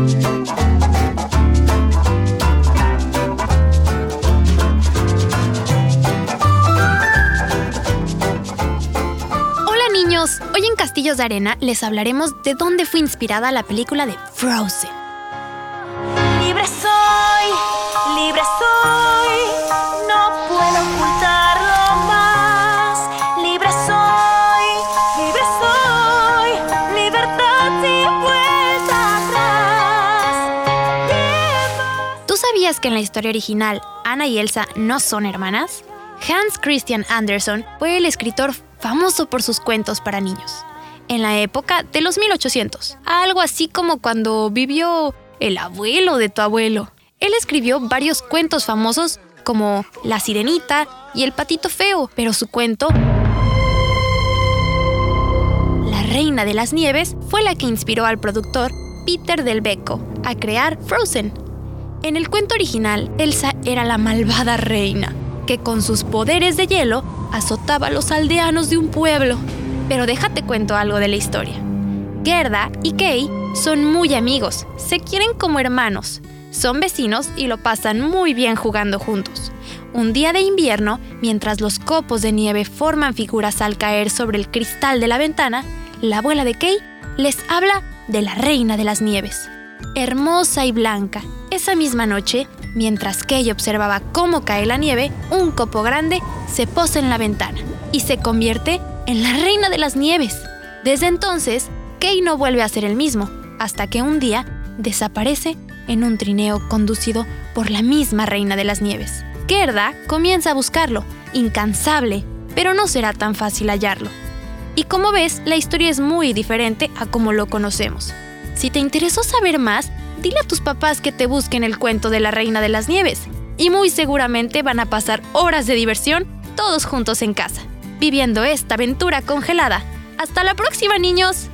Hola niños, hoy en Castillos de Arena les hablaremos de dónde fue inspirada la película de Frozen. Que en la historia original Anna y Elsa no son hermanas? Hans Christian Andersen fue el escritor famoso por sus cuentos para niños. En la época de los 1800, algo así como cuando vivió el abuelo de tu abuelo. Él escribió varios cuentos famosos como La Sirenita y El Patito Feo, pero su cuento La Reina de las Nieves fue la que inspiró al productor Peter Del Becco a crear Frozen. En el cuento original, Elsa era la malvada reina, que con sus poderes de hielo azotaba a los aldeanos de un pueblo. Pero déjate cuento algo de la historia. Gerda y Kay son muy amigos, se quieren como hermanos, son vecinos y lo pasan muy bien jugando juntos. Un día de invierno, mientras los copos de nieve forman figuras al caer sobre el cristal de la ventana, la abuela de Kay les habla de la reina de las nieves. Hermosa y blanca, esa misma noche, mientras Kay observaba cómo cae la nieve, un copo grande se posa en la ventana y se convierte en la reina de las nieves. Desde entonces, Kay no vuelve a ser el mismo, hasta que un día desaparece en un trineo conducido por la misma reina de las nieves. Gerda comienza a buscarlo, incansable, pero no será tan fácil hallarlo. Y como ves, la historia es muy diferente a como lo conocemos. Si te interesó saber más, dile a tus papás que te busquen el cuento de la Reina de las Nieves. Y muy seguramente van a pasar horas de diversión todos juntos en casa, viviendo esta aventura congelada. ¡Hasta la próxima, niños!